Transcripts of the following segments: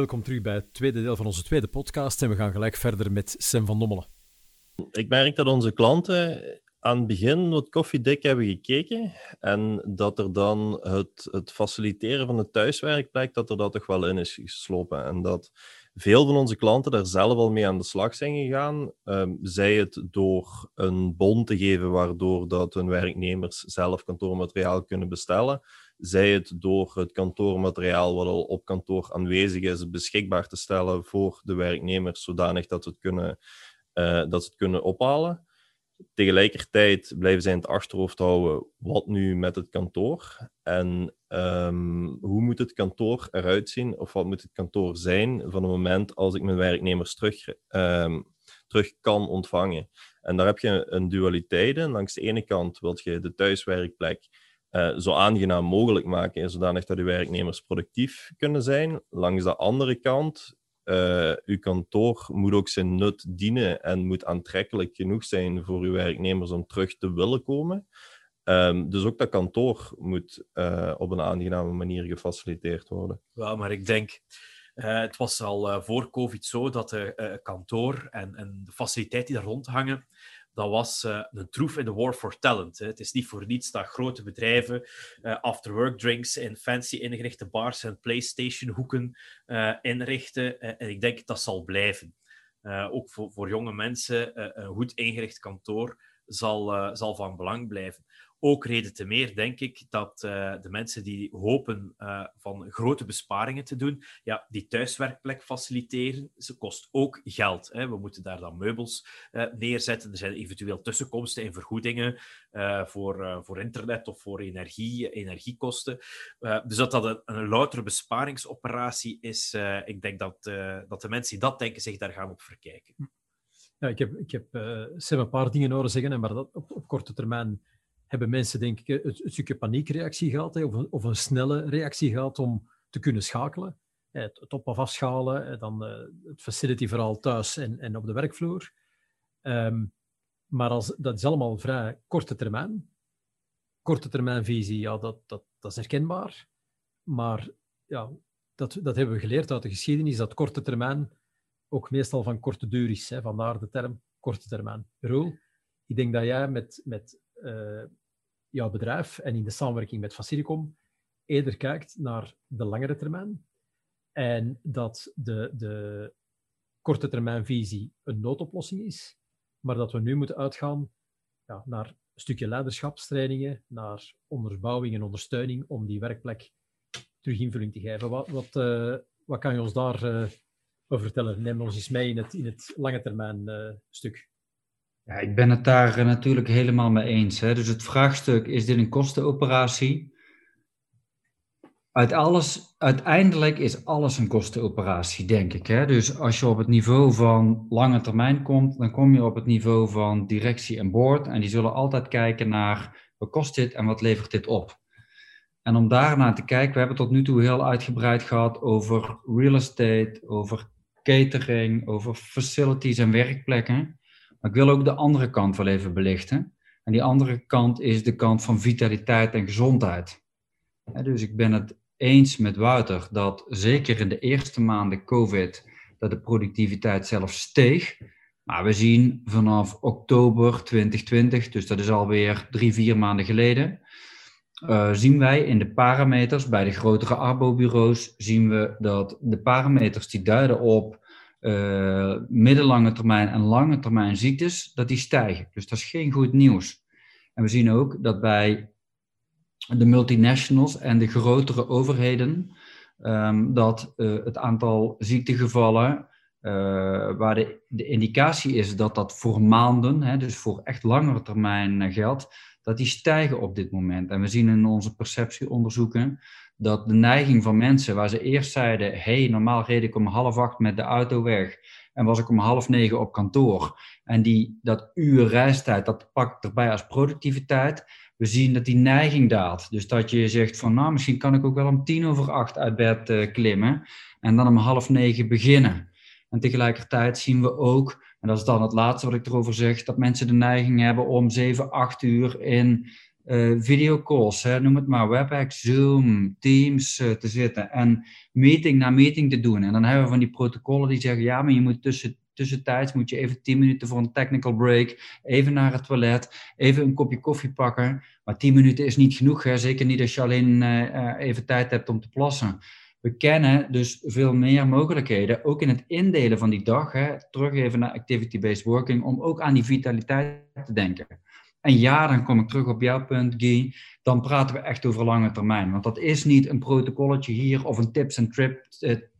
Welkom terug bij het tweede deel van onze tweede podcast en we gaan gelijk verder met Sam van Dommelen. Ik merk dat onze klanten aan het begin wat koffiedik hebben gekeken en dat er dan het, het faciliteren van de thuiswerkplek, dat er dat toch wel in is geslopen. En dat veel van onze klanten daar zelf al mee aan de slag zijn gegaan. Um, zij het door een bon te geven waardoor dat hun werknemers zelf kantoormateriaal kunnen bestellen. Zij het door het kantoormateriaal wat al op kantoor aanwezig is beschikbaar te stellen voor de werknemers, zodanig dat ze het kunnen, uh, dat ze het kunnen ophalen. Tegelijkertijd blijven zij in het achterhoofd houden wat nu met het kantoor en um, hoe moet het kantoor eruit zien of wat moet het kantoor zijn van het moment als ik mijn werknemers terug, um, terug kan ontvangen. En daar heb je een dualiteit in. Langs de ene kant wil je de thuiswerkplek uh, zo aangenaam mogelijk maken, zodanig dat uw werknemers productief kunnen zijn. Langs de andere kant uh, uw kantoor moet ook zijn nut dienen en moet aantrekkelijk genoeg zijn voor uw werknemers om terug te willen komen. Um, dus ook dat kantoor moet uh, op een aangename manier gefaciliteerd worden. Ja, maar ik denk, uh, het was al voor COVID zo dat de kantoor en, en de faciliteiten die daar rondhangen, dat was uh, een troef in de war for talent. Hè. Het is niet voor niets dat grote bedrijven uh, after-work drinks in fancy ingerichte bars en PlayStation-hoeken uh, inrichten. en ik denk dat zal blijven. ook voor, voor jonge mensen, een goed ingericht kantoor zal, zal van belang blijven ook reden te meer, denk ik, dat uh, de mensen die hopen uh, van grote besparingen te doen, ja, die thuiswerkplek faciliteren, ze kost ook geld. Hè. We moeten daar dan meubels uh, neerzetten. Er zijn eventueel tussenkomsten en vergoedingen voor, voor internet of voor energie, energiekosten. dus dat dat een, een loutere besparingsoperatie is, ik denk dat, dat de mensen die dat denken zich daar gaan op verkijken. Ja, ik heb, ik heb een paar dingen horen zeggen, maar dat op korte termijn hebben mensen denk ik een, stukje paniekreactie gehad, hè, of, een, of, een, snelle reactie gehad om te kunnen schakelen. Het, het op- of afschalen, dan uh, het facility vooral thuis en, en op de werkvloer. Um, maar als, dat is allemaal vrij korte termijn. Korte termijnvisie, ja, dat, dat, dat is herkenbaar. Maar ja, dat, dat hebben we geleerd uit de geschiedenis, dat korte termijn ook meestal van korte duur is. Hè, vandaar de term korte termijn. Roel, ik denk dat jij met, met jouw bedrijf en in de samenwerking met Faciricom eerder kijkt naar de langere termijn en dat de, de korte termijnvisie een noodoplossing is, maar dat we nu moeten uitgaan ja, naar een stukje leiderschapstrainingen, naar onderbouwing en ondersteuning om die werkplek terug invulling te geven. Wat, wat, uh, wat kan je ons daar uh, over vertellen? Neem ons eens mee in het, in het lange termijn uh, stuk. Ja, ik ben het daar eh, natuurlijk helemaal mee eens. Hè. Dus het vraagstuk, is dit een kostenoperatie? Uit alles, uiteindelijk is alles een kostenoperatie, denk ik. Hè. Dus als je op het niveau van lange termijn komt, dan kom je op het niveau van directie en board. En die zullen altijd kijken naar wat kost dit en wat levert dit op. En om daarna te kijken, we hebben tot nu toe heel uitgebreid gehad over real estate, over catering, over facilities en werkplekken. Maar ik wil ook de andere kant wel even belichten. En die andere kant is de kant van vitaliteit en gezondheid. Dus ik ben het eens met Wouter dat zeker in de eerste maanden COVID dat de productiviteit zelfs steeg. Maar we zien vanaf oktober 2020, dus dat is alweer drie, vier maanden geleden, uh, zien wij in de parameters bij de grotere arbo-bureaus, zien we dat de parameters die duiden op uh, middellange termijn en lange termijn ziektes, dat die stijgen. Dus dat is geen goed nieuws. En we zien ook dat bij de multinationals en de grotere overheden, um, dat uh, het aantal ziektegevallen, uh, waar de, de, indicatie is dat dat voor maanden, hè, dus voor echt langere termijn geldt, dat die stijgen op dit moment. En we zien in onze perceptieonderzoeken dat de neiging van mensen, waar ze eerst zeiden: hey, normaal reed ik om half acht met de auto weg en was ik om half negen op kantoor. En die, dat uur reistijd, dat pakt erbij als productiviteit. We zien dat die neiging daalt. Dus dat je zegt van, nou, misschien kan ik ook wel om tien over acht uit bed uh, klimmen en dan om half negen beginnen. En tegelijkertijd zien we ook, en dat is dan het laatste wat ik erover zeg, dat mensen de neiging hebben om zeven, acht uur in uh, videocalls, hè, noem het maar, WebEx, Zoom, Teams te zitten en meeting na meeting te doen. En dan hebben we van die protocollen die zeggen, ja, maar je moet tussen tussentijds moet je even 10 minuten voor een technical break, even naar het toilet, even een kopje koffie pakken. Maar 10 minuten is niet genoeg, hè? zeker niet als je alleen uh, even tijd hebt om te plassen. We kennen dus veel meer mogelijkheden, ook in het indelen van die dag, hè, terug even naar activity-based working, om ook aan die vitaliteit te denken. En ja, dan kom ik terug op jouw punt, Guy. Dan praten we echt over lange termijn. Want dat is niet een protocolletje hier of een tips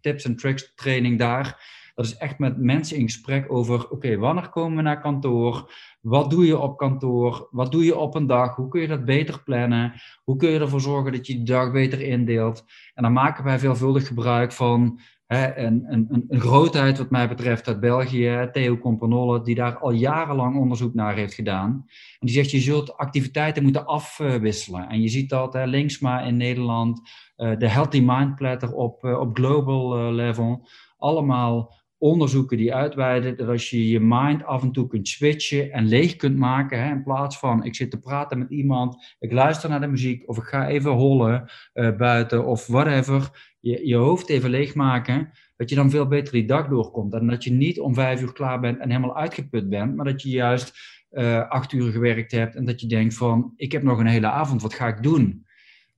tips and tricks training daar. Dat is echt met mensen in gesprek over, oké, wanneer komen we naar kantoor? Wat doe je op kantoor? Wat doe je op een dag? Hoe kun je dat beter plannen? Hoe kun je ervoor zorgen dat je die dag beter indeelt? En dan maken wij veelvuldig gebruik van hè, een, een, een, grootheid wat mij betreft uit België, Theo Compernolle, die daar al jarenlang onderzoek naar heeft gedaan. En die zegt, je zult activiteiten moeten afwisselen. En je ziet dat, hè, Linksma in Nederland, eh, de Healthy Mind Platter op, eh, op global eh, level, allemaal onderzoeken die uitweiden dat als je je mind af en toe kunt switchen en leeg kunt maken, hè, in plaats van ik zit te praten met iemand, ik luister naar de muziek of ik ga even hollen uh, buiten of whatever, je, je hoofd even leegmaken, dat je dan veel beter die dag doorkomt. En dat je niet om vijf uur klaar bent en helemaal uitgeput bent, maar dat je juist uh, acht uur gewerkt hebt en dat je denkt van ik heb nog een hele avond, wat ga ik doen?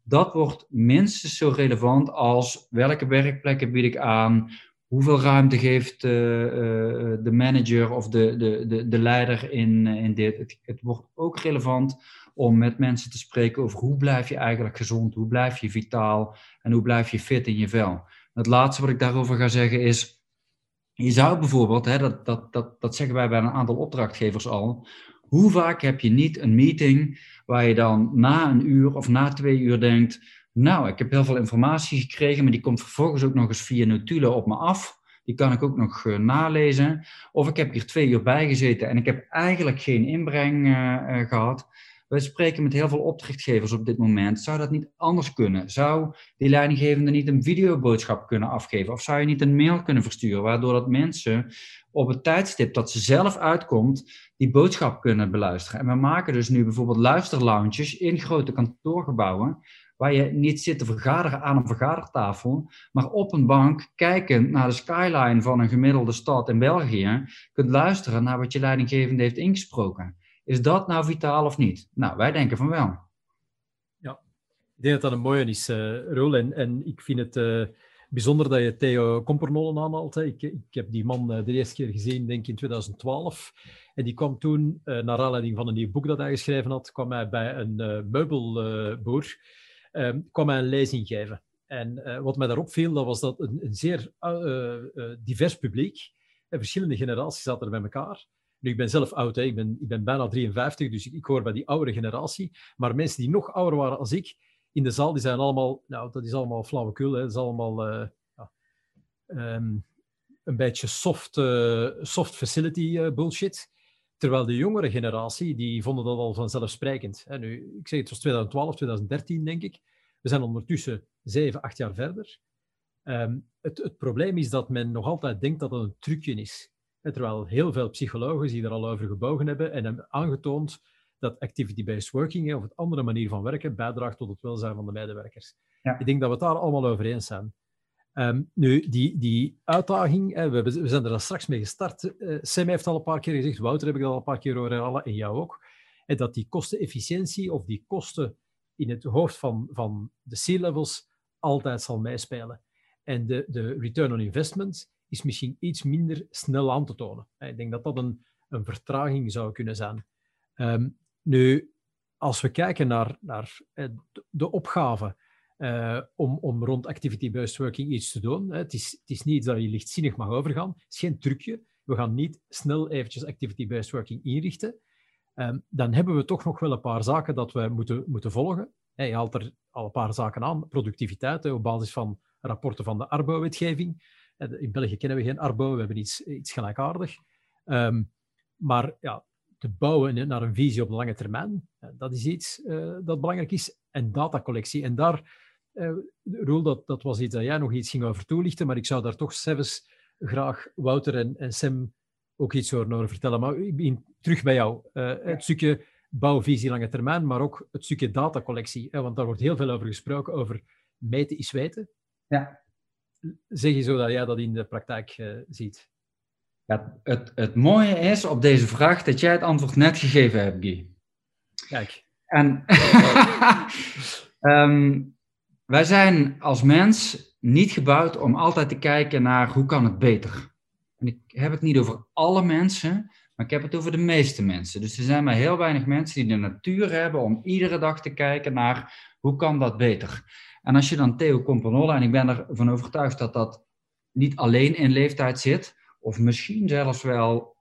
Dat wordt minstens zo relevant als welke werkplekken bied ik aan, hoeveel ruimte geeft uh, de manager of de, de, de, de leider in, in dit? Het, het, wordt ook relevant om met mensen te spreken over hoe blijf je eigenlijk gezond, hoe blijf je vitaal en hoe blijf je fit in je vel. Het laatste wat ik daarover ga zeggen is, je zou bijvoorbeeld, hè, dat, dat, dat, dat zeggen wij bij een aantal opdrachtgevers al, hoe vaak heb je niet een meeting waar je dan na een uur of na twee uur denkt, nou, ik heb heel veel informatie gekregen, maar die komt vervolgens ook nog eens via notulen op me af. Die kan ik ook nog uh, nalezen. Of ik heb hier twee uur bij gezeten en ik heb eigenlijk geen inbreng uh, uh, gehad. We spreken met heel veel opdrachtgevers op dit moment. Zou dat niet anders kunnen? Zou die leidinggevende niet een videoboodschap kunnen afgeven? Of zou je niet een mail kunnen versturen, waardoor dat mensen op het tijdstip dat ze zelf uitkomt, die boodschap kunnen beluisteren? En we maken dus nu bijvoorbeeld luisterlounges in grote kantoorgebouwen, waar je niet zit te vergaderen aan een vergadertafel, maar op een bank kijkend naar de skyline van een gemiddelde stad in België, kunt luisteren naar wat je leidinggevende heeft ingesproken. Is dat nou vitaal of niet? Nou, wij denken van wel. Ja, ik denk dat dat een mooie is, uh, Roel. En, en ik vind het uh, bijzonder dat je Theo Kompernollen aanhaalt. Ik, ik heb die man uh, de eerste keer gezien, denk ik, in 2012. En die kwam toen, naar aanleiding van een nieuw boek dat hij geschreven had, kwam hij bij een meubelboer um, kwam een lezing geven. En uh, wat mij daarop viel, dat was dat een, een zeer uh, uh, divers publiek. En verschillende generaties zaten er bij elkaar. Nu, ik ben zelf oud, hè. Ik, ben, ik ben bijna 53, dus ik, hoor bij die oudere generatie. Maar mensen die nog ouder waren als ik, in de zaal, die zijn allemaal, nou, dat is allemaal flauwekul, hè. dat is allemaal um, een beetje soft, soft facility bullshit. Terwijl de jongere generatie, die vonden dat al vanzelfsprekend. En nu, ik zeg het was 2012, 2013 denk ik. We zijn ondertussen zeven, acht jaar verder. Um, het, het, probleem is dat men nog altijd denkt dat het een trucje is. terwijl heel veel psychologen die er al over gebogen hebben en hebben aangetoond dat activity-based working of een andere manier van werken bijdraagt tot het welzijn van de medewerkers. Ja. Ik denk dat we het daar allemaal over eens zijn. Um, nu, die, die uitdaging, we, we, zijn er dan straks mee gestart. Uh, Sam heeft al een paar keer gezegd, Wouter heb ik al een paar keer horen herhalen, en jou ook. En dat die kostenefficiëntie of die kosten in het hoofd van, van de C-levels altijd zal meespelen. En de, de return on investment is misschien iets minder snel aan te tonen. Ik denk dat dat een, een vertraging zou kunnen zijn. Um, nu, als we kijken naar, naar eh, de opgave uh, om, om rond activity-based working iets te doen. Het is, het is niet iets dat je lichtzinnig mag overgaan. Het is geen trucje. We gaan niet snel eventjes activity-based working inrichten. Um, dan hebben we toch nog wel een paar zaken dat we moeten, moeten volgen. Je haalt er al een paar zaken aan. Productiviteit, op basis van rapporten van de Arbo-wetgeving. In België kennen we geen Arbo, we hebben iets, iets gelijkaardig. Um, maar ja, te bouwen naar een visie op de lange termijn, dat is iets dat belangrijk is. En datacollectie. En daar uh, Roel, dat, dat was iets dat jij nog iets ging over toelichten, maar ik zou daar toch zelfs graag Wouter en, en Sam ook iets over vertellen. Maar ik ben terug bij jou. Uh, het stukje bouwvisie lange termijn, maar ook het stukje datacollectie. Hè, want daar wordt heel veel over gesproken, over meten is weten. Ja. Zeg je zo dat jij dat in de praktijk uh, ziet? Ja, het, het mooie is op deze vraag dat jij het antwoord net gegeven hebt, Guy. Kijk. En um, wij zijn als mens niet gebouwd om altijd te kijken naar hoe kan het beter. En ik heb het niet over alle mensen, maar ik heb het over de meeste mensen. Dus er zijn maar heel weinig mensen die de natuur hebben om iedere dag te kijken naar hoe kan dat beter. En als je dan Theo Companola, en ik ben ervan overtuigd dat dat niet alleen in leeftijd zit, of misschien zelfs wel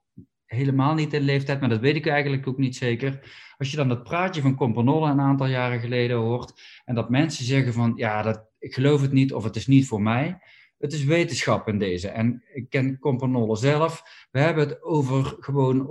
helemaal niet in leeftijd, maar dat weet ik eigenlijk ook niet zeker. Als je dan dat praatje van Companola een aantal jaren geleden hoort en dat mensen zeggen van ja, dat, ik geloof het niet of het is niet voor mij. Het is wetenschap in deze. En ik ken Companola zelf. We hebben het over gewoon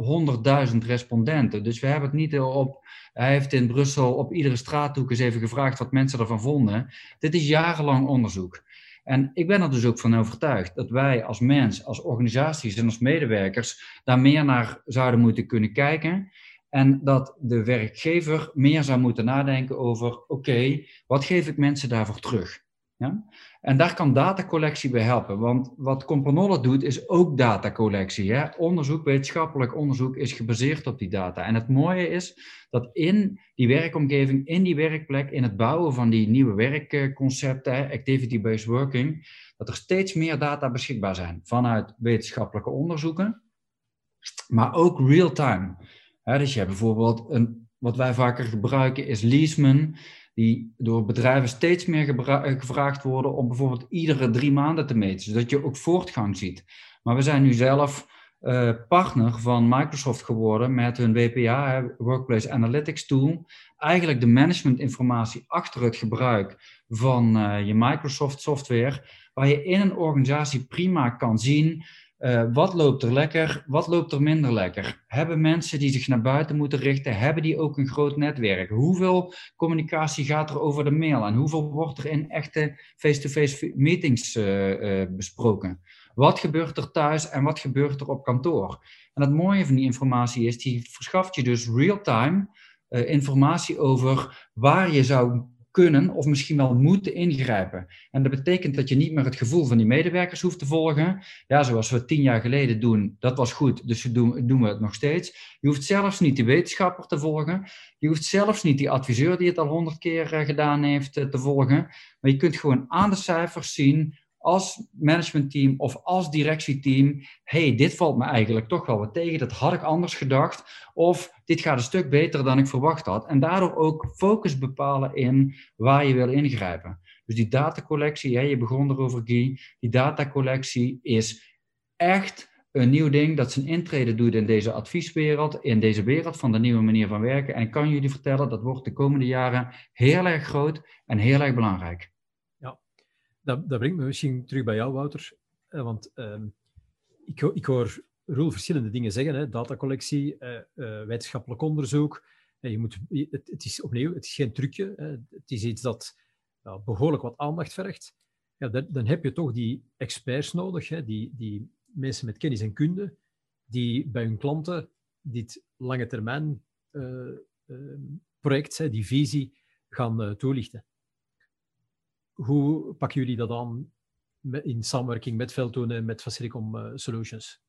100.000 respondenten. Dus we hebben het niet op. Hij heeft in Brussel op iedere straathoek eens even gevraagd wat mensen ervan vonden. Dit is jarenlang onderzoek. En ik ben er dus ook van overtuigd dat wij als mens, als organisaties en als medewerkers daar meer naar zouden moeten kunnen kijken. En dat de werkgever meer zou moeten nadenken over: oké, wat geef ik mensen daarvoor terug? Ja? En daar kan datacollectie bij helpen, want wat Companola doet is ook datacollectie. Hè? Onderzoek, wetenschappelijk onderzoek is gebaseerd op die data. En het mooie is dat in die werkomgeving, in die werkplek, in het bouwen van die nieuwe werkconcepten, activity-based working, dat er steeds meer data beschikbaar zijn vanuit wetenschappelijke onderzoeken, maar ook real-time. Dus je hebt bijvoorbeeld een, wat wij vaker gebruiken is Leaseman die door bedrijven steeds meer eh, gevraagd worden om bijvoorbeeld iedere drie maanden te meten, zodat je ook voortgang ziet. Maar we zijn nu zelf uh, partner van Microsoft geworden met hun WPA, Workplace Analytics Tool. Eigenlijk de managementinformatie achter het gebruik van uh, je Microsoft software, waar je in een organisatie prima kan zien uh, wat loopt er lekker, wat loopt er minder lekker? Hebben mensen die zich naar buiten moeten richten, hebben die ook een groot netwerk? Hoeveel communicatie gaat er over de mail en hoeveel wordt er in echte face-to-face meetings uh, uh, besproken? Wat gebeurt er thuis en wat gebeurt er op kantoor? En het mooie van die informatie is, die verschaft je dus real-time informatie over waar je zou kunnen of misschien wel moeten ingrijpen. En dat betekent dat je niet meer het gevoel van die medewerkers hoeft te volgen. Ja, zoals we tien jaar geleden doen, dat was goed, dus doen, doen we het nog steeds. Je hoeft zelfs niet die wetenschapper te volgen. Je hoeft zelfs niet die adviseur die het al honderd keer eh, gedaan heeft eh, te volgen. Maar je kunt gewoon aan de cijfers zien als managementteam of als directieteam, hey, dit valt me eigenlijk toch wel wat tegen, dat had ik anders gedacht, of dit gaat een stuk beter dan ik verwacht had. En daardoor ook focus bepalen in waar je wil ingrijpen. Dus die datacollectie, hè, je begon erover Guy, die datacollectie is echt een nieuw ding dat zijn intrede doet in deze advieswereld, in deze wereld van de nieuwe manier van werken. En ik kan jullie vertellen, dat wordt de komende jaren heel erg groot en heel erg belangrijk dat, dat brengt me misschien terug bij jou, Wouter. Eh, want ehm, ik, ik, hoor Roel verschillende dingen zeggen. Datacollectie, uh, wetenschappelijk onderzoek. je moet, het, het, is opnieuw, het is geen trucje. Het is iets dat behoorlijk wat aandacht vergt. Ja, dan, dan, heb je toch die experts nodig, hè, die, die mensen met kennis en kunde, die bij hun klanten dit lange termijn ehm, project, die visie, gaan toelichten. Hoe pakken jullie dat aan in samenwerking met Veldtoon en met Facilicom uh, Solutions?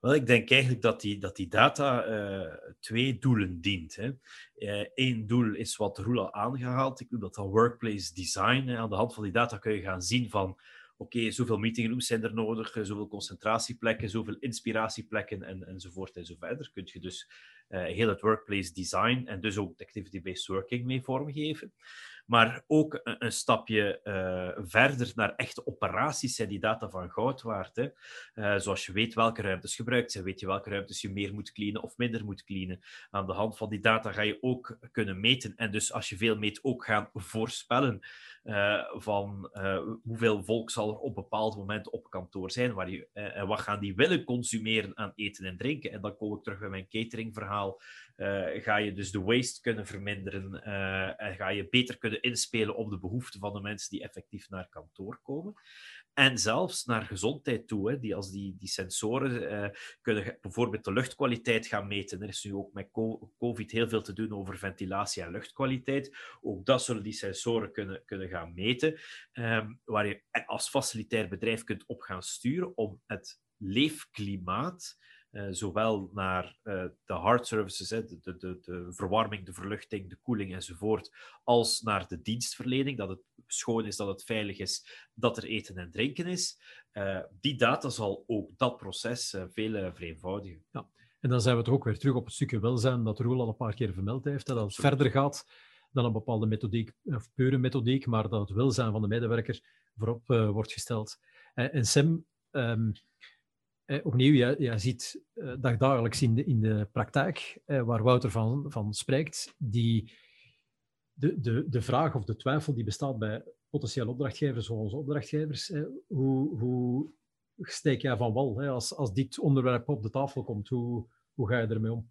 Wel, ik denk eigenlijk dat die, dat die data uh, twee doelen dient. Hè. Eén uh, doel is wat Roel al aangehaald. Ik noem dat dan workplace design. Aan de hand van die data kun je gaan zien van oké, zoveel meetingrooms zijn er nodig, zoveel concentratieplekken, zoveel inspiratieplekken en, enzovoort en zo verder. Kun je dus uh, heel het workplace design en dus ook activity-based working mee vormgeven. Maar ook een, een stapje uh, verder naar echte operaties zijn die data van goud waard. Hè. Zoals je weet welke ruimtes gebruikt zijn, weet je welke ruimtes je meer moet cleanen of minder moet cleanen. Aan de hand van die data ga je ook kunnen meten en dus als je veel meet ook gaan voorspellen uh, van hoeveel volk zal er op bepaald moment op kantoor zijn waar je, en wat gaan die willen consumeren aan eten en drinken. En dan kom ik terug bij mijn cateringverhaal. Ga je dus de waste kunnen verminderen en ga je beter kunnen inspelen op de behoeften van de mensen die effectief naar kantoor komen. En zelfs naar gezondheid toe. Hè, die, als die, die sensoren uh, kunnen bijvoorbeeld de luchtkwaliteit gaan meten. Er is nu ook met COVID heel veel te doen over ventilatie en luchtkwaliteit. Ook dat zullen die sensoren kunnen, kunnen gaan meten. Um, waar je als facilitair bedrijf kunt op gaan sturen om het leefklimaat uh, zowel naar uh, de hard services, hè, de, de, de, verwarming, de verluchting, de koeling enzovoort, als naar de dienstverlening, dat het schoon is, dat het veilig is, dat er eten en drinken is. Uh, die data zal ook dat proces veel vereenvoudigen. Ja. En dan zijn we toch ook weer terug op het stukje welzijn dat Roel al een paar keer vermeld heeft, dat het verder gaat dan een bepaalde methodiek, of pure methodiek, maar dat het welzijn van de medewerker voorop wordt gesteld. en Sam, um, eh, opnieuw, je ziet uh, dagdagelijks in de, in de praktijk, eh, waar Wouter van, van spreekt, die, de, de, de vraag of de twijfel die bestaat bij potentiële opdrachtgevers, zoals onze opdrachtgevers. hoe, hoe steek jij van wal als, als dit onderwerp op de tafel komt? Hoe, hoe ga je ermee om?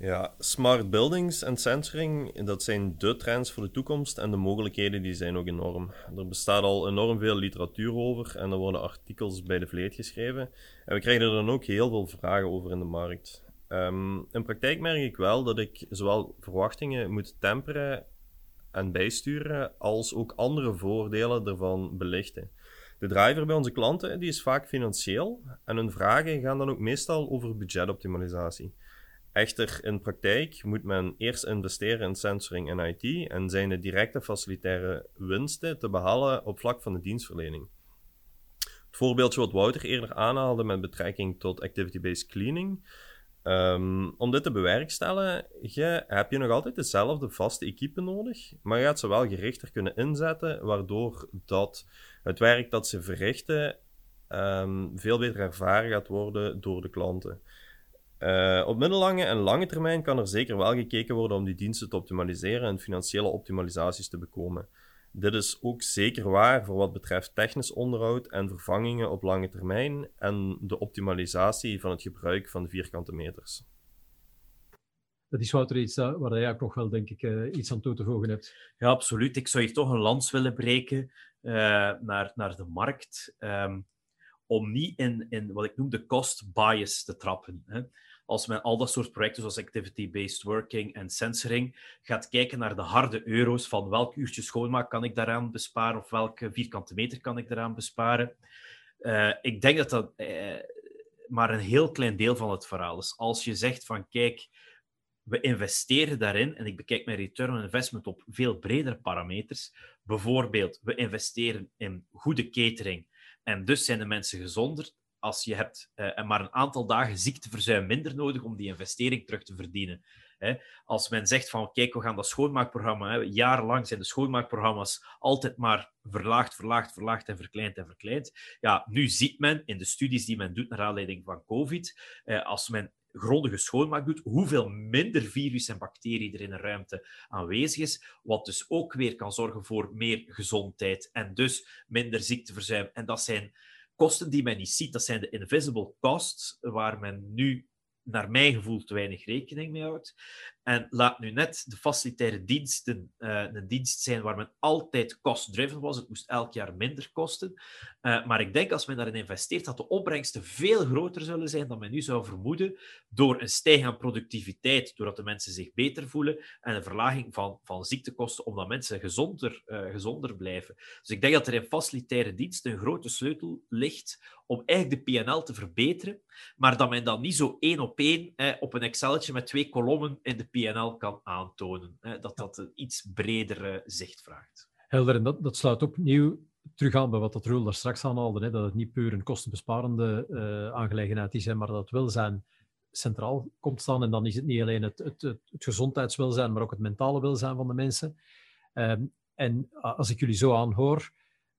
Ja, smart buildings en sensoring, dat zijn de trends voor de toekomst en de mogelijkheden die zijn ook enorm. Er bestaat al enorm veel literatuur over en er worden artikels bij de vleet geschreven. En we krijgen er dan ook heel veel vragen over in de markt. Um, in praktijk merk ik wel dat ik zowel verwachtingen moet temperen en bijsturen, als ook andere voordelen ervan belichten. De driver bij onze klanten die is vaak financieel en hun vragen gaan dan ook meestal over budgetoptimalisatie. Echter, in praktijk moet men eerst investeren in sensoring en IT en zijn de directe facilitaire winsten te behalen op vlak van de dienstverlening. Het voorbeeldje wat Wouter eerder aanhaalde met betrekking tot activity-based cleaning. Um, om dit te bewerkstelligen heb je nog altijd dezelfde vaste equipe nodig, maar je gaat ze wel gerichter kunnen inzetten, waardoor dat het werk dat ze verrichten um, veel beter ervaren gaat worden door de klanten. Uh, op middellange en lange termijn kan er zeker wel gekeken worden om die diensten te optimaliseren en financiële optimalisaties te bekomen. Dit is ook zeker waar voor wat betreft technisch onderhoud en vervangingen op lange termijn en de optimalisatie van het gebruik van de vierkante meters. Dat is Wouter iets waar jij ook nog wel, denk ik, uh, iets aan toe te voegen hebt. Ja, absoluut. Ik zou hier toch een lans willen breken uh, naar, naar de markt. Um, om niet in, in wat ik noem de cost bias te trappen. Hè als men al dat soort projecten zoals activity-based working en sensoring gaat kijken naar de harde euro's van welk uurtje schoonmaak kan ik daaraan besparen of welke vierkante meter kan ik daaraan besparen. Uh, ik denk dat dat uh, maar een heel klein deel van het verhaal is. Als je zegt van kijk, we investeren daarin en ik bekijk mijn return on investment op veel bredere parameters. Bijvoorbeeld, we investeren in goede catering en dus zijn de mensen gezonder als je hebt uh, maar een aantal dagen ziekteverzuim minder nodig om die investering terug te verdienen. Hè. Als men zegt van kijk, we gaan dat schoonmaakprogramma, hè, jarenlang zijn de schoonmaakprogramma's altijd maar verlaagd, verlaagd, verlaagd en verkleind en verkleind. Ja, nu ziet men in de studies die men doet naar aanleiding van COVID, eh, als men grondige schoonmaak doet, hoeveel minder virus en bacterie er in een ruimte aanwezig is, wat dus ook weer kan zorgen voor meer gezondheid en dus minder ziekteverzuim. En dat zijn kosten die men niet ziet, dat zijn de invisible costs, waar men nu naar mijn gevoel te weinig rekening mee houdt. En laat nu net de facilitaire diensten uh, een dienst zijn waar men altijd cost-driven was. Het moest elk jaar minder kosten. Uh, maar ik denk als men daarin investeert, dat de opbrengsten veel groter zullen zijn dan men nu zou vermoeden. Door een stijging aan productiviteit, doordat de mensen zich beter voelen. En een verlaging van, van ziektekosten, omdat mensen gezonder, uh, gezonder blijven. Dus ik denk dat er in facilitaire diensten een grote sleutel ligt om eigenlijk de PNL te verbeteren. Maar dat men dan niet zo één op één op een Excelletje met twee kolommen in de PNL kan aantonen. Hè, dat dat een iets bredere zicht vraagt. Helder, en dat, dat sluit opnieuw terug aan bij wat dat Roel daar straks aanhaalde, hè, dat het niet puur een kostenbesparende uh, aangelegenheid is, hè, maar dat het welzijn centraal komt staan. En dan is het niet alleen het, het, het, het gezondheidswelzijn, maar ook het mentale welzijn van de mensen. Um, en als ik jullie zo aanhoor,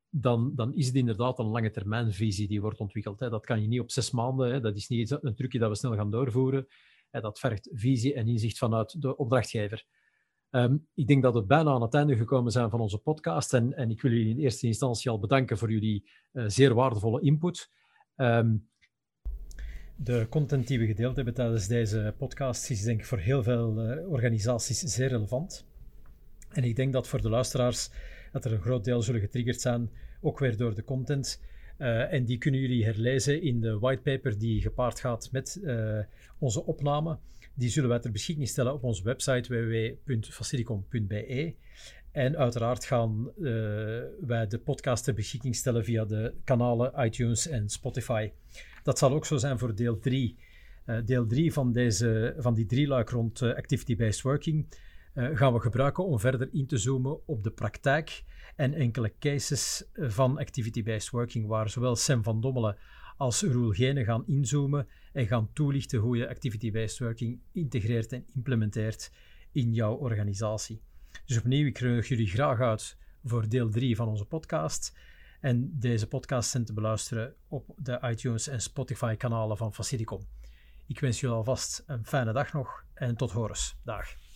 dan, dan is het inderdaad een lange termijnvisie die wordt ontwikkeld. Hè. Dat kan je niet op zes maanden, hè. dat is niet een trucje dat we snel gaan doorvoeren. En dat vergt visie en inzicht vanuit de opdrachtgever. Um, ik denk dat we bijna aan het einde gekomen zijn van onze podcast. En, en ik wil jullie in eerste instantie al bedanken voor jullie uh, zeer waardevolle input. Um, de content die we gedeeld hebben tijdens deze podcast is denk ik voor heel veel uh, organisaties zeer relevant. En ik denk dat voor de luisteraars dat er een groot deel zullen getriggerd zijn ook weer door de content. En die kunnen jullie herlezen in de whitepaper die gepaard gaat met onze opname. Die zullen wij ter beschikking stellen op onze website www.facilicom.be. En uiteraard gaan uh, wij de podcast ter beschikking stellen via de kanalen iTunes en Spotify. Dat zal ook zo zijn voor deel 3. Uh, eh, deel 3 van, deze, van die drieluik rond uh, activity-based working gaan we gebruiken om verder in te zoomen op de praktijk en enkele cases van activity-based working, waar zowel Sam van Dommelen als Roel Gene gaan inzoomen en gaan toelichten hoe je activity-based working integreert en implementeert in jouw organisatie. Dus opnieuw, ik nodig jullie graag uit voor deel 3 van onze podcast. En deze podcast zijn te beluisteren op de iTunes en Spotify kanalen van Facility. Ik wens jullie alvast een fijne dag nog en tot horens. Dag.